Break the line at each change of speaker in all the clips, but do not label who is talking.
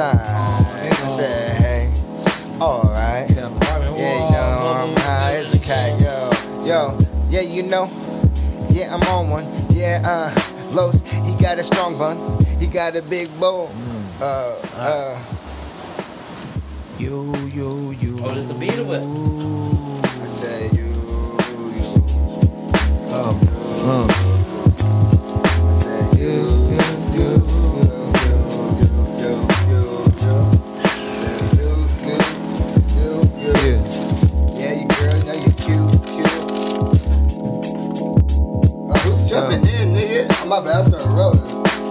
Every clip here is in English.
nine. I said, hey, alright. Yeah, you know, I'm high as a cat, yo. Yo, yeah, you know. Yeah, I'm on one. Yeah, uh, Los, he got a strong bun. He got a big bowl. Uh, uh.
You, you, you.
Oh, there's the beat of it.
I said, you, you.
Oh. Uh.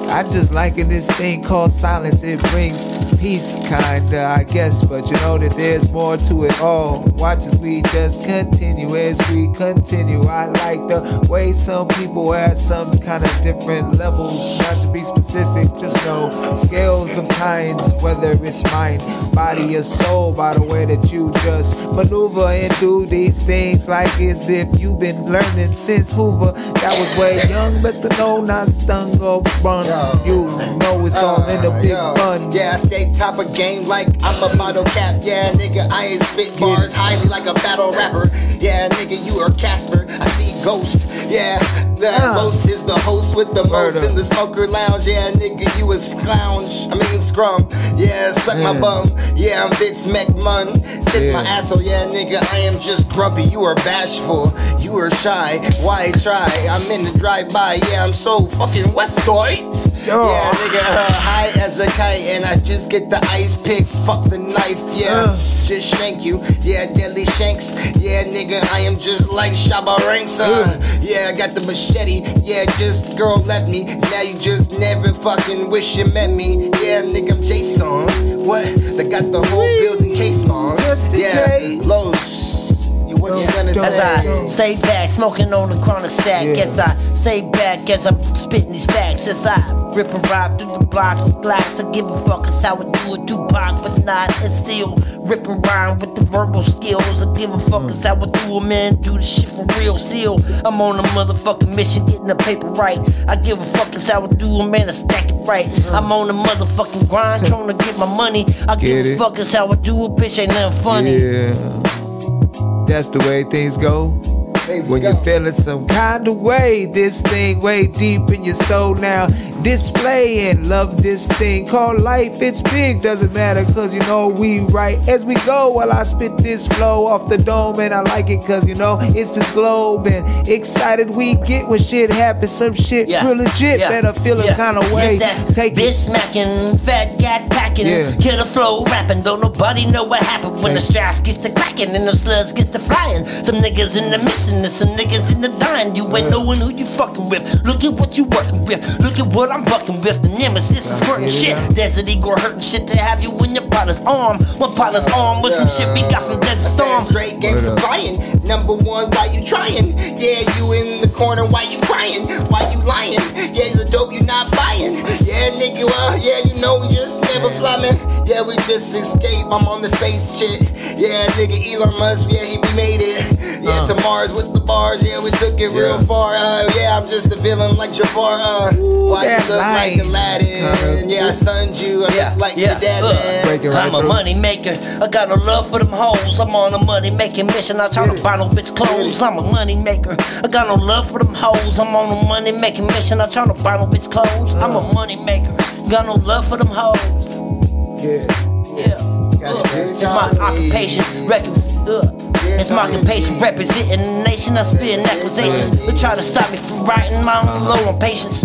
I
just liking this thing called silence. It brings peace, kinda, I guess. But you know that there's more to it all. Watch as we just continue as we continue. I like the way some people at some kind of different levels. Not to be specific, just know scales of kinds, whether it's mind, body, or soul, by the way that you just maneuver and do these things like as if you've been learning since Hoover. That was way young, best to know, not stung or run. You know it's uh, all in the big
yo.
fun.
Yeah, I stay top of game like I'm a model cap. Yeah, nigga, I ain't spit bars highly like a battle rapper. Yeah, nigga, you are Casper. I see ghosts. Yeah, the most is the host with the most in the smoker lounge. Yeah, nigga, you a lounge. I mean scrum. Yeah, suck my
mm.
bum. Yeah, I'm Vince McMahon. Kiss my asshole. Yeah, nigga, I am just grumpy. You are bashful. You are shy. Why try? I'm in the drive-by. Yeah, I'm so fucking West Side.
Yo.
Yeah, nigga, uh, high as a kite, and I just get the ice pick. Fuck the knife, yeah.
Uh.
Just shank you, yeah, deadly shanks. Yeah, nigga, I am just like Shabba Ranks. Uh. Yeah, I got the machete. Yeah, just girl left me. Now you just never fucking wish you met me. Yeah, nigga, I'm Jason. What? They got the whole building case.
Just
yeah,
case.
What you gonna
Don't-
As
say?
I stay back, smoking on the chronic stack.
Yeah.
As I stay back as I'm spitting these facts. As I rip and ride through the blocks with glass. I give a fuck, how I do it, Tupac, but not. And still rip and rhyme with the verbal skills. I give a fuck, it's how I do it, man. Do the shit for real. Still, I'm on a motherfucking mission, getting the paper right. I give a fuck, how I do it, man. I stack it right. I'm on a motherfucking grind, trying to get my money. I
Get
give a fuck, how I do it, bitch. Ain't nothing funny.
Yeah. That's the way things go.
Things
When
go.
you're feeling some kind of way, this thing way deep in your soul now. Display and love this thing called life. It's big, doesn't matter, cause you know we right as we go. While I spit this flow off the dome, and I like it cause you know it's this globe. And excited we get when shit happens, some shit
Yeah.
real legit.
Yeah.
Better feel
Yeah.
a kind of way.
Just that
Take
bitch
it.
smacking, fat gat packing,
Yeah.
killer flow rapping. Don't nobody know what happened when the
Take-
straps gets to cracking and the slugs get to flying. Some niggas in the missing and some niggas in the dying. You ain't knowing who you fucking with. Look at what you working with. Look at what I'm bucking with. The nemesis is squirting
get it
shit.
out.
Desert Eagle hurting shit to have you in your partner's arm. One partner's arm with some shit we got from Desert
I said
Storm.
straight game
Word up.
supplying. Number one, why you trying? Yeah, you in the corner, why you crying? Why you lying? Yeah, you the dope you not buying. Yeah, nigga, well, yeah, you know we just never flying. Yeah, we just escape. I'm on the space shit. Yeah, nigga, Elon Musk, yeah, he we made it. Yeah,
Uh.
to Mars with the bars. Yeah, we took it real far. Uh, yeah, I'm just a villain like Jafar. Uh, why you look like Aladdin?
is
Yeah, I sunned you, I
yeah.
look like
yeah.
your dad,
uh,
man.
Right
I'm a money maker. I got a love for them hoes. I'm on a money making mission. I try to buy no bitch clothes. I'm a money maker. I got no love for them hoes. I'm on a money making mission. I try to buy no bitch clothes. I'm a money maker. Got no love for them hoes.
Yeah.
Yeah. It's my occupation. Records. Uh. It's my occupation representing the nation. I spitting accusations. They try to stop me from writing my own low on patience.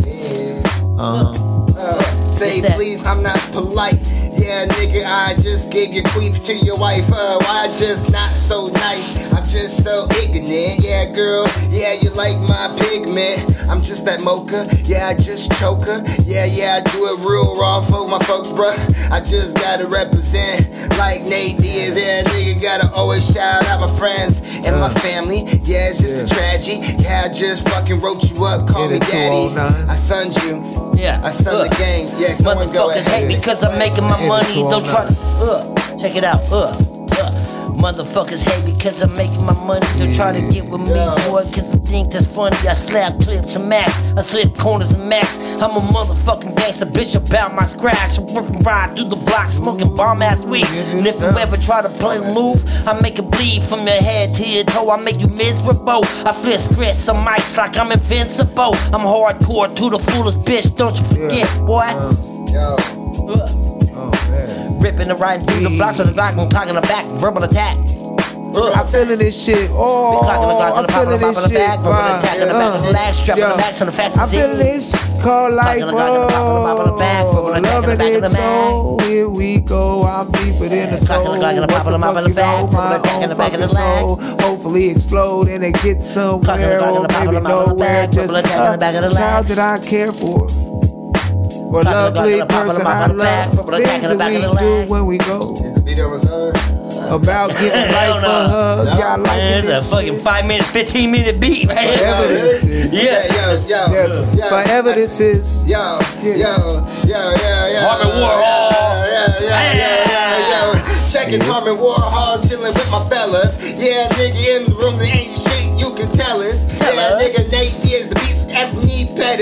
Uh-huh.
Say please, I'm not polite. Yeah, nigga, I just gave your queef to your wife. Uh, why just not so nice? I'm just so ignorant. Yeah, girl, yeah, you like my pigment. I'm just that mocha. Yeah, I just choke her. Yeah, yeah, I do it real raw for my folks, bruh. I just gotta represent like Nate Diaz. Yeah, nigga, gotta always shout out my friends and my family. Yeah, it's just a tragedy. Yeah, I just fucking wrote you up, call me daddy. I sunned you.
Yeah.
I stun
uh.
the game. Yeah, someone go
Motherfuckers
ahead.
hate me cause I'm making my money. Don't try to. Uh, check it out. Uh. Motherfuckers hate because I'm making my money. They're trying to get with me,
Yeah.
boy, cause they think that's funny. I slap clips and max, I slip corners and max. I'm a motherfucking gangster, bitch about my scratch. I'm working ride through the block, smoking bomb ass weed. And if you ever try to play move, I make it bleed from your head to your toe. I make you miserable. I flip scripts some mics like I'm invincible. I'm hardcore to the fullest bitch, don't you forget, boy.
Yo,
Ugh.
Oh.
Ripping and riding through the blocks with a Glock and clock in the back, verbal attack.
I'm feeling this shit. Oh,
Clock in the clock in
I'm
the the
feeling this
the
shit.
back, verbal attack in the back the lag, strap in the back the fast
I'm feeling this called life.
in the clock in the pop in the pop in the back, verbal
Oh,
the
loving
the
it so. Here we go. I'm deeper than the soul.
the the
What
the
the fuck
the
you know? My own
the the
fucking soul. Hopefully explode and it get
Clock in the
somewhere or
the
maybe
the the
nowhere.
back,
Just
verbal attack in the back of the
a child that I care for. Or
Clock in the clock
lovely
in the pop in the
person I
in the back,
love.
verbal attack in
Things that we do when we go.
is the video was heard?
About giving
Hell
life a hug.
No.
Y'all
Man,
liking
it's a
this
fucking five minute, 15 minute beat right
Whatever
here.
Yo,
this is.
Yeah.
Yo, yo,
Yes,
yo.
forever this is.
Yo, yo, yo, yo, yo.
Harvey Warhol.
Yeah, yeah, yeah, yeah, yo. Check it, Harvey Warhol, chilling with my fellas. Yeah, nigga in the room, there ain't shit you can tell us. Yeah, nigga,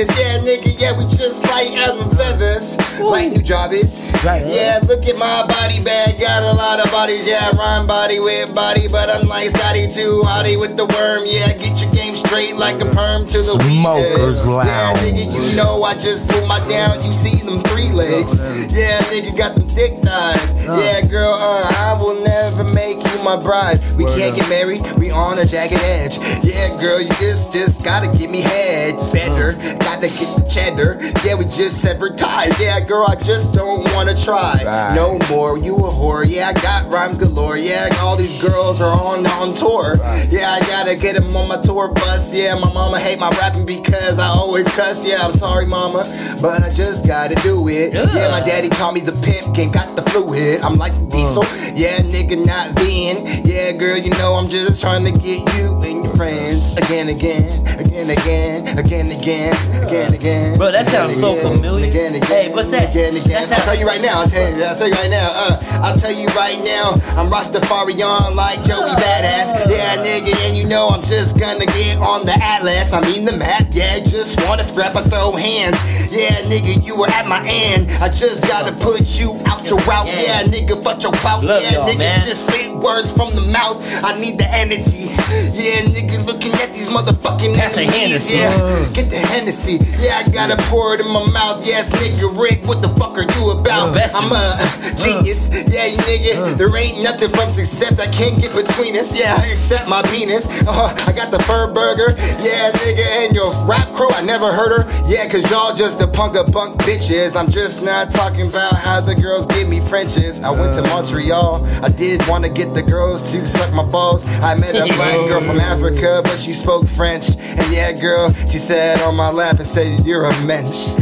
Pettis. Yeah, nigga, yeah, we just like Adam Feathers. Like new job is.
Right.
Yeah, look at my body bag, got a lot of bodies. Yeah, rhyme body with body, but I'm like Scotty too. Hottie with the worm. Yeah, get your game straight like a perm to the weed.
Smokers
Yeah, nigga, you know I just pulled my down. You see them three legs. Yeah, nigga got them thick thighs. Yeah, girl, uh, I will never make you my bride. We
Word
can't
up.
get married. We on a jagged edge. Yeah, girl, you just just gotta give me head better. Gotta get the cheddar. Yeah, we just severed ties. Yeah, girl, I just don't wanna try.
Right.
No more. You a whore. Yeah, I got rhymes galore. Yeah, all these girls are on on tour.
Right.
Yeah, I gotta get them on my tour bus. Yeah, my mama hate my rapping because I always cuss. Yeah, I'm sorry, mama, but I just gotta do it.
Yeah.
Yeah, my daddy called me the pimp, ain't got the fluid. I'm like diesel. Mm. Yeah, nigga, not then. Yeah, girl, you know I'm just trying to get you and friends again, again, again, again, again, again, again, again.
Bro, that sounds so familiar.
Again, again,
Hey, what's that?
Again, again. I'll tell you right now. I'll tell you. I'll tell you right now. Uh, I'll tell you right now. I'm Rastafarian like Joey Badass. Yeah, nigga, and you know I'm just gonna get on the atlas. I mean the map. Yeah, just wanna scrap or throw hands. Yeah, nigga, you were at my end. I just gotta put you out your route. Yeah, nigga, fuck your clout. Yeah, nigga,
man.
just spit words from the mouth. I need the energy. Yeah, nigga, looking at these motherfucking
Pass the
enemies.
Hennessy.
Yeah, get the Hennessy. Yeah, I gotta pour it in my mouth. Yes, nigga, Rick, what the fuck are you about?
Best
I'm a genius. Yeah, you nigga, there ain't nothing from success I can't get between us. Yeah, except my penis. Uh, I got the fur burger. Yeah, nigga, and your rap crew, I never heard her. Yeah, cause y'all just a punk of bunk bitches. I'm just not talking about how the girls give me Frenches. I went to Montreal. I did wanna get the girls to suck my balls. I met a black girl from Africa, but she spoke French. And yeah, girl, she sat on my lap and said, You're a mensch.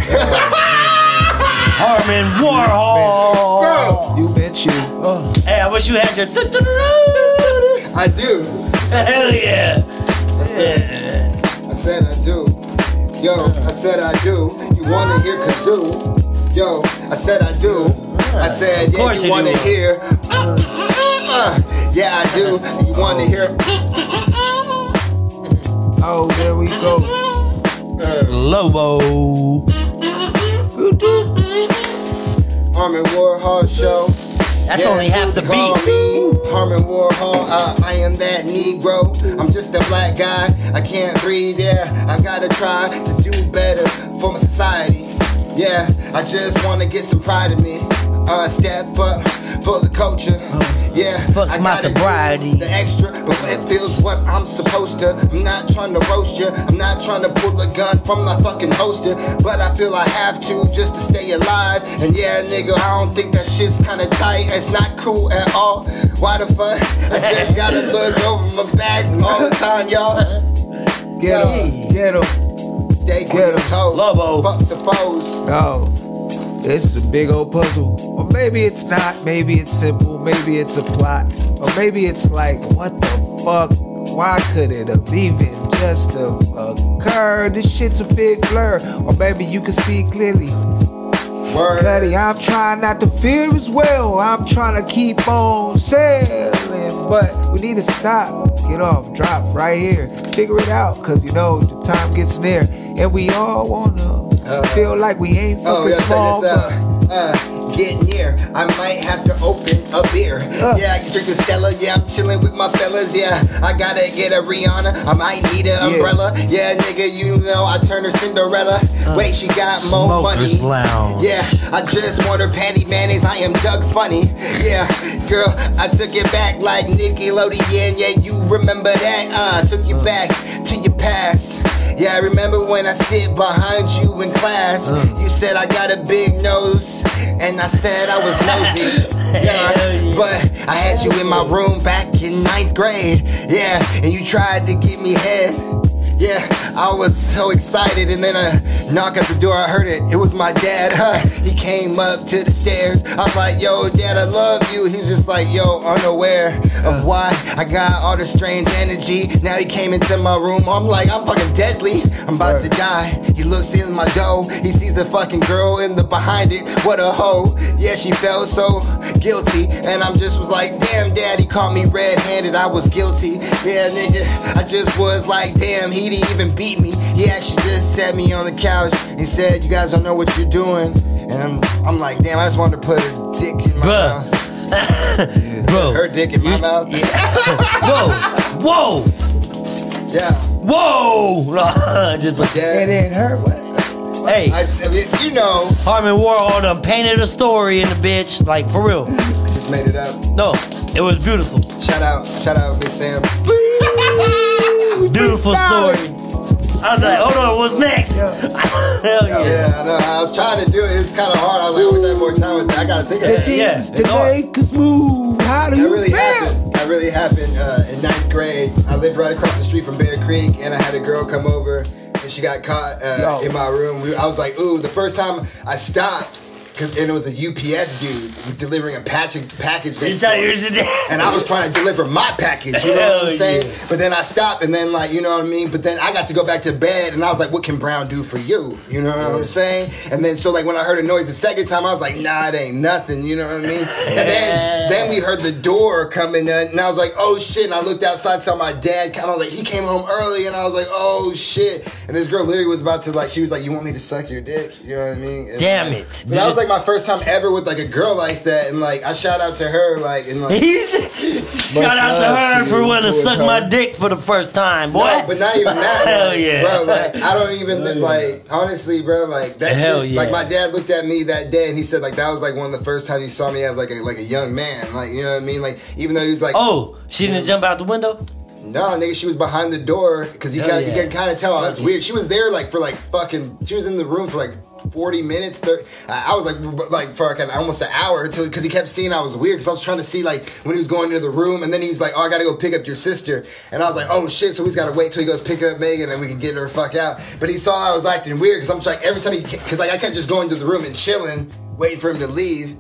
Harmon Warhol.
You bet you. Oh.
Hey, I wish you had your.
I do.
Hell yeah.
I said, I said I do. Yo, I said I do. You wanna hear kazoo? Yo, I said I do. I said,
Of
yeah, you
you
wanna
do.
hear? Uh, uh, uh, yeah, I do. You wanna hear?
Oh, there we go.
Lobo.
Armin Warhol show.
That's
Yeah,
only half the
you call
beat.
me Harmon Warhol, uh, I am that Negro. I'm just a black guy. I can't breathe. Yeah, I gotta try to do better for my society. Yeah, I just wanna get some pride in me. Uh, step up for the culture. Yeah,
Fucks
I
my sobriety.
The extra, but it feels what I'm supposed to. I'm not trying to roast you. I'm not trying to pull a gun from my fucking holster. But I feel I have to just to stay alive. And yeah, nigga, I don't think that shit's kinda tight. It's not cool at all. Why the fuck? I just gotta look over my back all the time, y'all.
Get him. Get him.
Stay
Yeah.
your toes.
Lobo.
Fuck the foes.
Oh, this is a big old puzzle. Or maybe it's not. Maybe it's simple. Maybe it's a plot. Or maybe it's like, what the fuck? Why could it have even just have occurred? This shit's a big blur. Or maybe you can see clearly.
Word.
Cuddy, I'm trying not to fear as well. I'm trying to keep on sailing, but we need to stop, get off, drop right here, figure it out, cause you know the time gets near, and we all wanna
Uh,
feel like we ain't fucking
Oh, yeah,
small.
check. Uh, get near. I might have to open a beer.
Uh.
Yeah, I can drink the Stella. Yeah, I'm chilling with my fellas. Yeah, I gotta get a Rihanna. I might need an
Yeah.
umbrella. Yeah, nigga, you know I turned her Cinderella. Wait, she got more money.
Lounge.
Yeah, I just want her panty mayonnaise. I am Doug Funnie. Yeah, girl, I took it back like Nickelodeon. Yeah, yeah, you remember that? Uh, took you back to your past. Yeah, I remember when I sit behind you in class. Uh. You said I got a big nose, and I said I was nosy. Yeah,
yeah.
but I had you in my room back in ninth grade. Yeah, and you tried to give me head. Yeah, I was so excited, and then a knock at the door. I heard it. It was my dad. Huh? He came up to the stairs. I was like, "Yo, Dad, I love you." He's just like, "Yo, unaware of why I got all this strange energy." Now he came into my room. I'm like, "I'm fucking deadly. I'm about to die." He looks in my dough. He sees the fucking girl in the behind it. What a hoe. Yeah, she felt so guilty, and I'm just was like, "Damn, Dad, he caught me red-handed. I was guilty." Yeah, nigga, I just was like, "Damn, he didn't even beat me. He actually just sat me on the couch and said, "You guys don't know what you're doing." And I'm, I'm like, "Damn, I just wanted to put a dick in my
Bruh.
mouth."
Bro.
Her dick in my mouth.
Whoa. Whoa.
Yeah.
Whoa. Just like,
It
Yeah.
didn't hurt. What?
hey,
I, I mean, you know,
Harmon Warhol done painted a story in the bitch. Like, for real.
I just made it up.
No, it was beautiful.
Shout out, shout out, Miss Sam.
Beautiful story. I was like, hold on, what's next?
Yeah.
Hell yeah.
Yeah, I know. I was trying to do it. It's kind of hard. I was like, I wish I had more time with it. I gotta think of
The
that.
Yeah,
things
it's
to
hard.
make us move. How do
That
you
really
feel?
happened. That really happened uh, in ninth grade. I lived right across the street from Bear Creek, and I had a girl come over, and she got caught uh, in my room. I was like, ooh. The first time I stopped, 'cause- and it was the UPS dude delivering a package package. Next
thought you was
and I was trying to deliver my package, you know what I'm saying?
yeah.
But then I stopped, and then like, you know what I mean? But then I got to go back to bed, and I was like, what can Brown do for you? You know what I'm saying? And then so like when I heard a noise the second time, I was like, nah, it ain't nothing, you know what I mean? And then then we heard the door coming, in, and I was like, oh shit! And I looked outside, saw my dad. come. I was like, he came home early, and I was like, oh shit! And this girl literally was about to like, she was like, you want me to suck your dick? You know what I mean? And,
Damn it.
But that was like my first time ever with like a girl like that, and like I shout out to her, like and like.
He's, shout out to her
to
for wanting to suck
her.
my dick for the first time, boy.
No, but not even that.
Hell
like,
yeah.
bro. Like I don't even like honestly, bro. Like that
Hell
shit.
yeah.
Like my dad looked at me that day and he said like that was like one of the first times he saw me as like a like a young man. Like you know what I mean? Like even though he was like,
Oh, she didn't jump out the window?
no, nigga, she was behind the door because he
Hell
kind
yeah.
you can kind of tell I was weird. She was there like for like fucking. She was in the room for like. 40 minutes 30, I was like like like an, almost an hour because he kept seeing I was weird because I was trying to see like when he was going into the room and then he's like oh I gotta go pick up your sister. And I was like oh shit so he's gotta wait till he goes pick up Megan and we can get her fuck out. But he saw I was acting weird because I'm just like every time he because like I kept just going to the room and chilling waiting for him to leave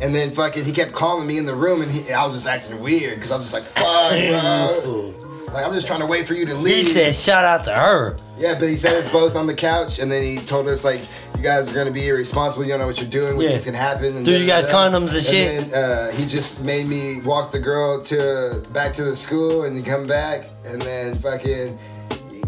and then fucking he kept calling me in the room and he, I was just acting weird because I was just like fuck bro like I'm just trying to wait for you to leave.
He said, shout out to her.
yeah, but he said it's both on the couch, and then he told us like, "You guys are gonna be irresponsible. You don't know what you're doing. What
Yeah.
things can happen." And
Threw you guys condoms and shit?
And then uh, he just made me walk the girl to back to the school, and then come back, and then fucking.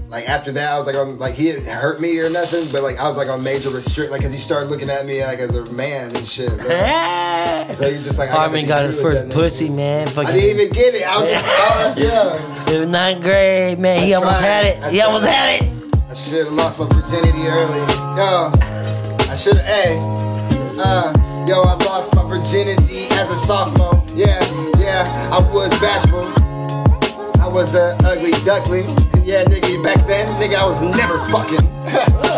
Like after that, I was like on like he didn't hurt me or nothing, but like I was like on major restrict, like because he started looking at me like as a man and shit. So he's just like, I
Harmon got his first pussy, man. Fucking
I didn't even get it. I was just, oh, yeah.
in ninth grade, man. He
That's
almost had it.
That's
He almost had it.
I should have lost my virginity early. Yo, I should have, hey, uh, yo, I lost my virginity as a sophomore. Yeah, yeah, I was bashful. I was a ugly duckling. Yeah, nigga, back then, nigga, I was never fucking.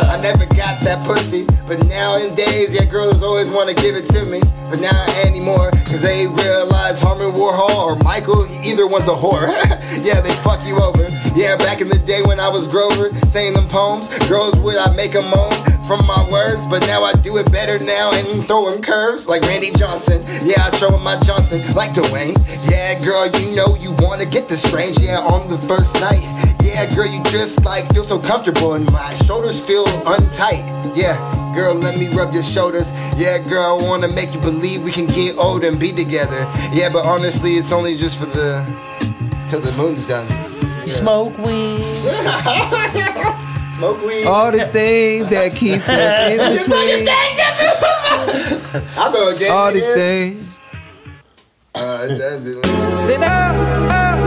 I never got that pussy. But now in days, yeah, girls always want to give it to me. But now anymore, cause they realize Harmon Warhol or Michael, either one's a whore. yeah, they fuck you over. Yeah, back in the day when I was Grover, saying them poems, girls would I make a moan from my words, but now I do it better now and throwing curves like Randy Johnson. Yeah, I throw in my Johnson like Dwayne. Yeah, girl, you know you wanna get this strange. Yeah, on the first night. Yeah, girl, you just like feel so comfortable and my shoulders feel untight. Yeah, Girl, let me rub your shoulders. Yeah, girl, I wanna make you believe we can get old and be together. Yeah, but honestly, it's only just for the till the moon's done.
You smoke weed.
Smoke weed.
All these things that keeps us in between.
I'll go again.
All these things.
Uh, that-
Sit up, up,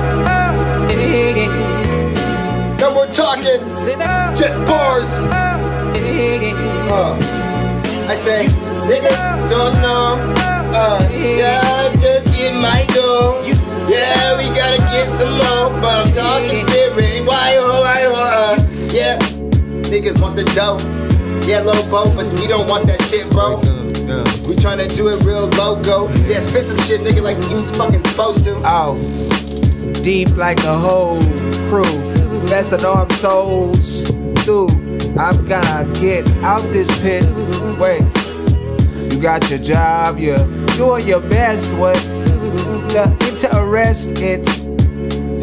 yeah,
no more talking,
sit down,
just bars.
up,
Uh, I say, niggas don't know. Yeah, low bow, but we don't want that shit, bro. We tryna do it real logo. Yeah, spit some shit, nigga, like you fucking supposed to.
out deep like a whole crew. Best of arm souls through. I'm gonna get out this pit. Wait, you got your job, you're doing your best. What the interest it's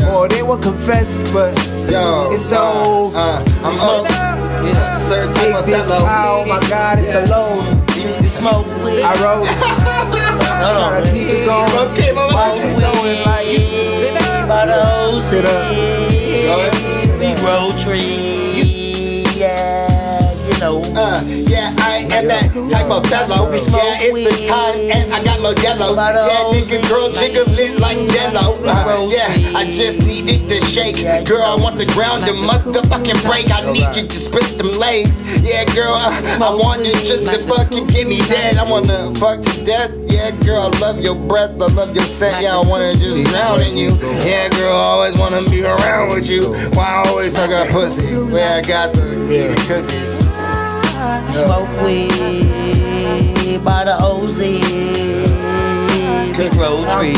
more than what confessed, but
Yo,
it's so
uh, uh, I'm
Yeah.
certain
take
type of
this
fellow.
out. My God, it's
Yeah.
a load.
You smoke weed.
I wrote it,
Hold on,
trying to keep it going.
Okay, mama.
Smoke
Going like
weed. By the ocean.
Sit up.
That type of fellow. Yeah, it's the time, and I got more yellows. Yeah, nigga, girl, jiggle lit like jello. Uh, yeah, I just needed to shake. Girl, I want the ground to motherfucking break. I need you to split them legs. Yeah, girl, uh, I want you just to fucking get me dead. I wanna fuck to death. Yeah, girl, I love your breath. I love your scent. Yeah, I wanna just drown in you. Yeah, girl, I always wanna be around with you. Why I always talk about pussy? Where I got the, the cookies.
Smoke weed by the OZ. Big road tree.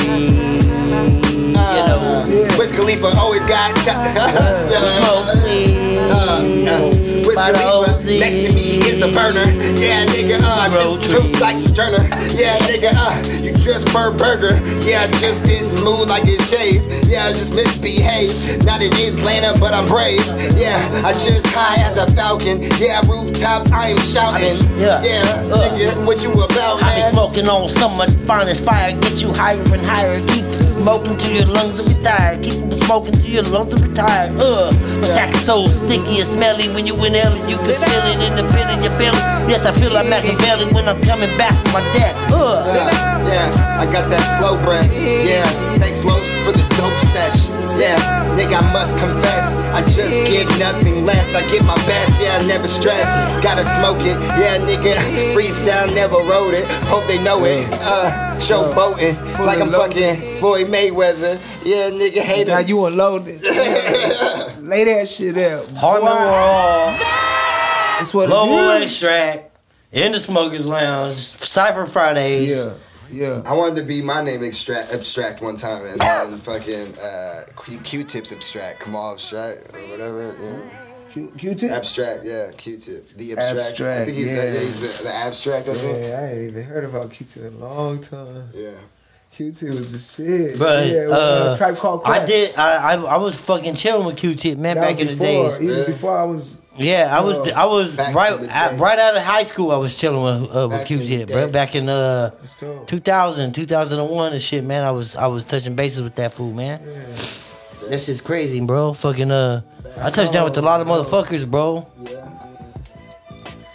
You know.
Wiz Khalifa always got
Smoke weed
uh,
by the OZ.
Next to me is the burner. Yeah, nigga, uh,
Road
just truth like Sojourner. Yeah, nigga, uh, you just fur burger. Yeah, just as smooth like it's shaved. Yeah, I just misbehave. Not in Atlanta, but I'm brave. Yeah, I just high as a falcon. Yeah, rooftops, I am shouting.
I be- yeah.
yeah,
Uh.
nigga, what you about, man?
I be smoking on someone finest fire, get you higher and higher. Keep smoking till your lungs are retired. Keep smoking till your lungs are retired. Uh, my sack is so sticky and smelly when you inhale it. You can feel it in the pit of your belly. Yes, I feel like Machiavelli when I'm coming back from my death. Uh,
Yeah, yeah, I got that slow breath. Yeah, thanks Los for the dope sesh. Yeah, nigga, I must confess, I just give nothing less. I give my best, yeah, I never stress. Gotta smoke it, yeah, nigga. Freestyle, never wrote it. Hope they know it. Uh, show boating like I'm fucking Floyd Mayweather. Yeah, nigga, hate
Now
him.
you unloaded. Lay that shit out.
Harmon
Boy,
World,
That's what
Global
it is.
Extract, in the Smokers Lounge, Cypher Fridays.
Yeah, yeah.
I wanted to be my name extract, abstract one time, and then fucking uh, Q- Q-tips abstract, Kamaal abstract or whatever. You know?
Q- Q-tip?
Abstract, yeah, Q-tips. The abstract. I think he's,
yeah.
yeah. he's the, the abstract of it.
Yeah, I ain't even heard about Q-tip in a long time.
Yeah.
Q-tip was the shit.
But
yeah, with,
uh,
Tribe Called
I did. I, I I was fucking chilling with Q-Tip, man,
That
back
was
in the
before,
days.
Even
Yeah.
before I was.
Yeah, I was I was right right out of high school. I was chilling with uh, with
Back in the
bro. Back in uh
It's
2000, 2001 and shit, man. I was I was touching bases with that fool, man. That shit's crazy, bro. Fucking uh, I touched down with a lot of motherfuckers, bro.
Yeah.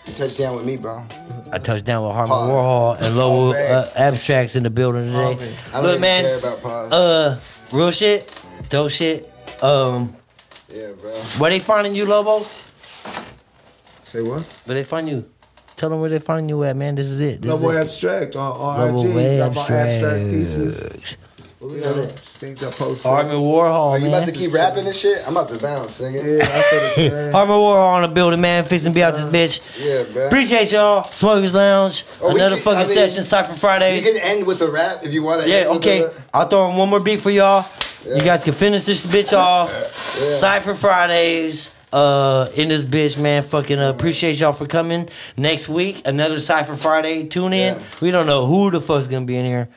You touched down with me, bro.
I touched down with Harmon. Warhol and Lowell uh, Abstracts in the building today.
man.
I don't
Look, man,
care about pause.
uh, real shit, dope shit. Um,
yeah, bro.
where they finding you, Lobo?
Say what?
Where they find you? Tell them where they find you at, man. This is it. This
No
is
more abstract on, on
Lobo
IG. Got my abstract pieces.
Abstracts.
You know, things I post.
Harmon Warhol,
Are you
man.
about to keep rapping and shit? I'm about to bounce, singing.
Yeah, I feel the same.
Harmon Warhol on the building, man. Fixing to be out this bitch.
Yeah, bro.
Appreciate y'all. Smokers Lounge.
Oh,
Another
can-
fucking
I mean,
session. Cypher Fridays.
You can end with a rap if you want to.
Yeah, okay. I'll throw in one more beat for y'all. You guys can finish this bitch off.
Yeah.
Cypher Fridays. Uh, in this bitch, man. Fucking uh, appreciate y'all for coming. Next week, another Cypher Friday. Tune in.
Yeah.
We don't know who the fuck's gonna be in here.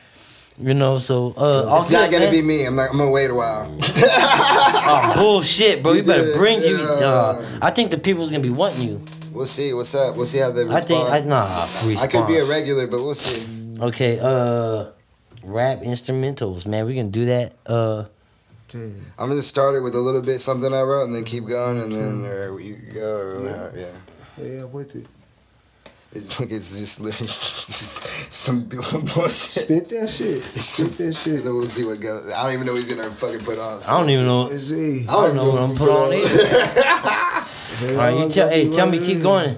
You know, so uh,
It's not gonna
man.
be me. I'm not. I'm gonna wait a while.
Oh bullshit, bro! You better
did,
bring you. Uh, I think the people's gonna be wanting you.
We'll see. What's up? We'll see how they respond.
I think I nah.
I could be a regular, but we'll see.
Okay, uh, rap instrumentals, man. We can do that. Uh,
Damn.
I'm gonna start it with a little bit something I wrote, and then keep going, and then or uh, you go. Or, whatever, yeah.
Yeah, I'm with it.
It's like it's just literally just some bullshit.
Spit that shit. Spit that shit.
Then we'll see what goes. I don't even know what he's gonna fucking put on. so
I don't even know.
Let's see.
I don't know what I'm put on either. All right, you tell. Hey, tell me, keep going.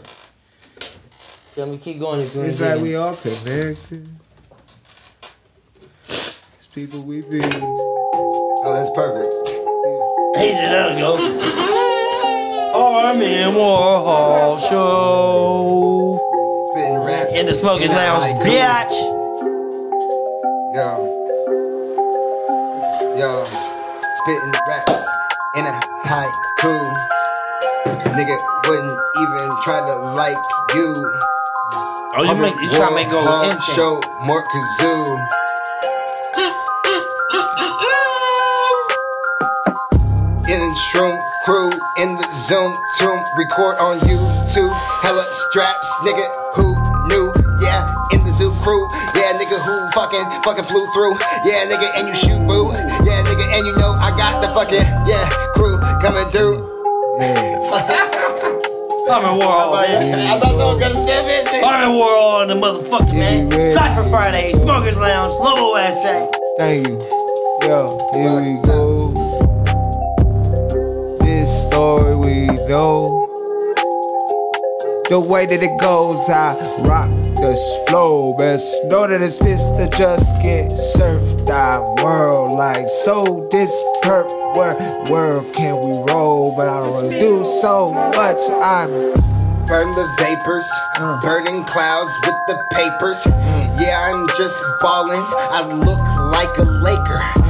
Tell me, keep going. If you
It's like we
it.
all connected. It's people we be.
Oh, that's perfect.
Hey, there we go. Armin Warhol show
Spitting raps
in the smoking
in a
lounge,
haiku.
bitch.
Yo. Yo. Spitting raps in a haiku. Nigga wouldn't even try to like you.
Oh, you make you try to make go
Warhol
instant.
Show more kazoo. Crew in the Zoom tomb, record on YouTube. Hella straps, nigga. Who knew? Yeah, in the zoo crew. Yeah, nigga. Who fucking fucking flew through? Yeah, nigga. And you shoot boo. Yeah, nigga. And you know I got the fucking yeah crew coming through.
Armin Warhol, man.
I thought someone was gonna skip it.
Armin Warhol and the motherfucker, man.
Yeah.
Cypher Friday, Smokers Lounge, Lobo Abstract.
Thank you. Yo, here we go. Story we know. The way that it goes, I rock this flow. Best know that it's fist to just get surfed. I world like so. This perp, where where can we roll? But I don't really do so much. I'm
Burn the vapors,
Uh.
burning clouds with the papers. Yeah, I'm just ballin'. I look like a Laker.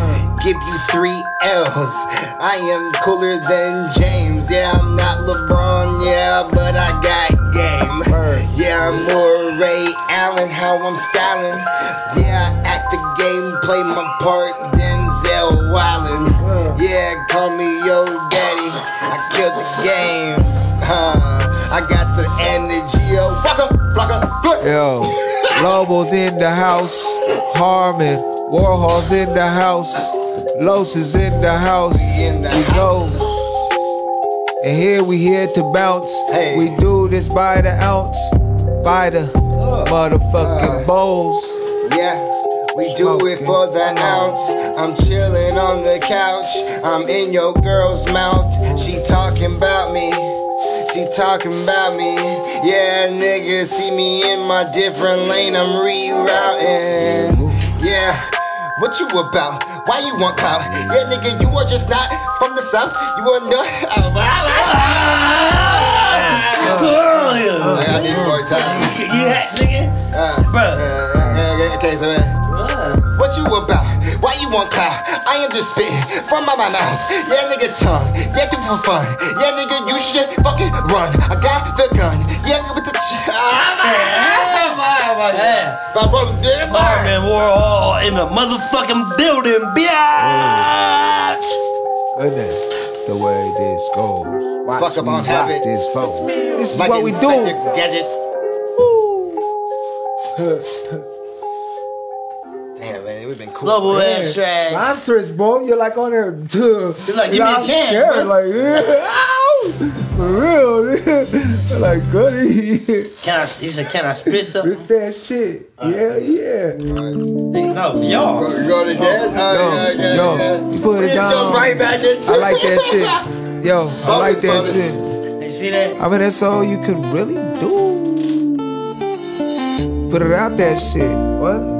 Give you three L's. I am cooler than James. Yeah, I'm not LeBron. Yeah, but I got game. Yeah, I'm more Ray Allen. How I'm styling. Yeah, I act the game, play my part. Denzel Wildin'. Yeah, call me yo daddy. I killed the game. Huh. I got the energy. Yo, waka, blocka, good.
Yo, Lobo's in the house. Harmon, Warhol's in the house. Los is in the house.
We in the
We go.
house.
And here we here to bounce.
Hey.
We do this by the ounce. By the motherfucking
Uh.
bowls.
Yeah, we do it for the ounce. I'm chilling on the couch. I'm in your girl's mouth. She talking about me. She talking about me. Yeah, nigga, see me in my different lane. I'm rerouting. Yeah. What you about? Why you want clout? Yeah, nigga, you are just not from the south. You are not. I need more time.
Yeah, nigga.
Uh,
Bruh.
uh, uh, okay, so. Uh,
Uh,
What you about? Why you want clout? I am just spitting from my, my mouth. Yeah, nigga, tongue. Yeah, do for fun. Yeah, nigga, you should fucking run. I got the gun. Yeah, with the. Ch- ah, my, my, my,
Yeah.
my brother, yeah, my.
Armin Warhol in the motherfucking building, bitch.
Goodness, the way this goes. Watch
Fuck up on
rock
habit.
this phone. This is
Like
what we
Inspector
do.
Gadget. Damn, man, we've been cool.
Lobo
Yeah.
Abstract.
Monstrous, bro. You're like on there too.
You're like, give me a
I'm
chance,
Scared,
bro.
like, ow, for real. like, goody.
Can I? He said, "Can I spit something?"
Rip that shit. Yeah, yeah.
No, y'all.
You go to death? Oh, oh,
Yo,
yeah, yeah,
yo,
yeah.
you put it down.
jump right back into
I like that shit. Yo, I like that
Bonus, bonus.
shit.
You see that?
I mean, that's all you can really do. Put it out that shit. What?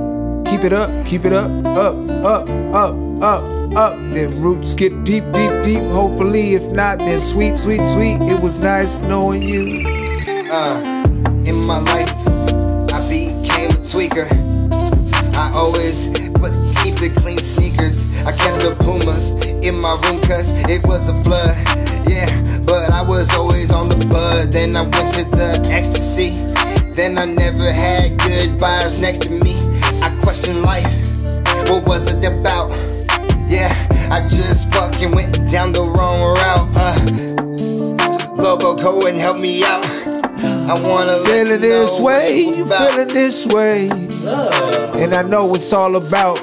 Keep it up, keep it up, up, up, up, up, up. Then roots get deep, deep, deep. Hopefully, if not, then sweet, sweet, sweet. It was nice knowing you.
Uh, in my life, I became a tweaker. I always put keep the clean sneakers. I kept the Pumas in my room cause it was a flood. Yeah, but I was always on the bud. Then I went to the ecstasy. Then I never had good vibes next to me. I questioned life. What was it about? Yeah, I just fucking went down the wrong route. Uh, Lobo, go and help me out. I wanna
feeling this way, feeling this way. And I know what's all about.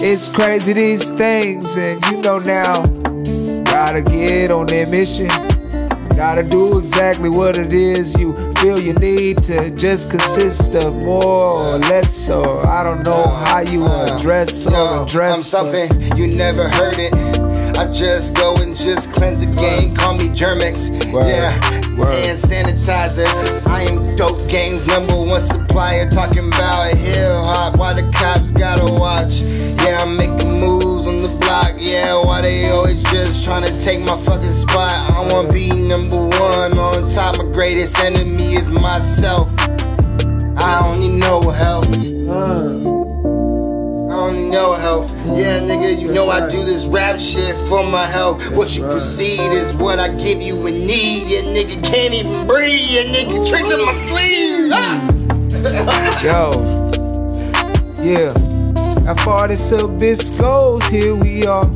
It's crazy these things, and you know now. Gotta get on that mission. Gotta do exactly what it is you feel you need to just consist of more or less, or I don't know uh, how you uh, address or address.
I'm something you never heard it. I just go and just cleanse the game. Call me Germ-X.
Word.
Yeah.
Word.
Hand sanitizer. I am dope games number one supplier. Talking about a hill hop. Why the cops gotta watch? Yeah, I'm making moves block. Yeah, why they always just trying to take my fucking spot? I wanna be number one on top. My greatest enemy is myself. I don't need no help. I don't need no help. Yeah, nigga, you know I do this rap shit for my health. What you proceed is what I give you a need. Yeah, nigga can't even breathe. Yeah, nigga tricks in my sleeve. Ah!
Yo, yeah. How far this abyss goes, here we are.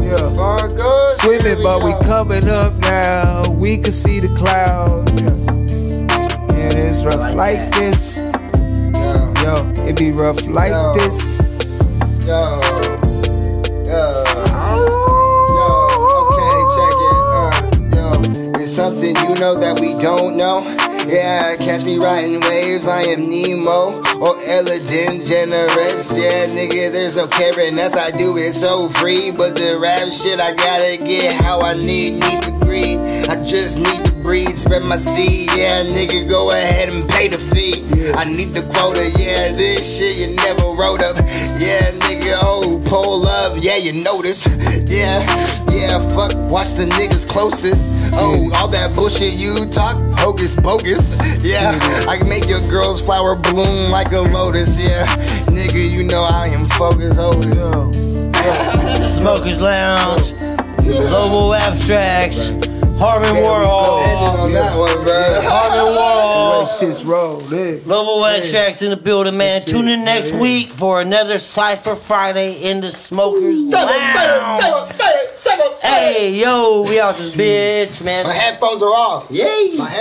Yeah.
Far goes, here
Swimming, but we coming up now. We can see the clouds. Yeah. It's rough like this. Yo, it be rough like
Yo.
this.
Yo, yo. Yo, okay, check it. Uh, yo, it's something you know that we don't know. Yeah, catch me riding waves. I am Nemo Oh, or Ellen DeGeneres. Yeah, nigga, there's no caring. That's I do it so free. But the rap shit, I gotta get how I need. Need to breathe. I just need to breathe. Spread my seed. Yeah, nigga, go ahead and pay the fee. I need the quota. Yeah, this shit you never wrote up. Yeah, nigga, oh, pull up. Yeah, you notice. Yeah, yeah, fuck, watch the niggas closest. Oh, all that bullshit you talk, hocus pocus. Yeah, mm-hmm. I can make your girl's flower bloom like a lotus. Yeah, nigga, you know I am focused. Oh,
Yo.
Smokers Lounge, Lobo Abstracts, Harmon
There we go.
ending
Warhol,
on that one, bro.
Harmon
That
Warhol.
shit's roll, man.
Lobo Abstracts in the building, man.
That's
Tune in next
man.
week for another Cypher Friday in the Smokers Lounge. Hey, yo, we out this bitch, man.
My headphones are off.
Yay!
My head-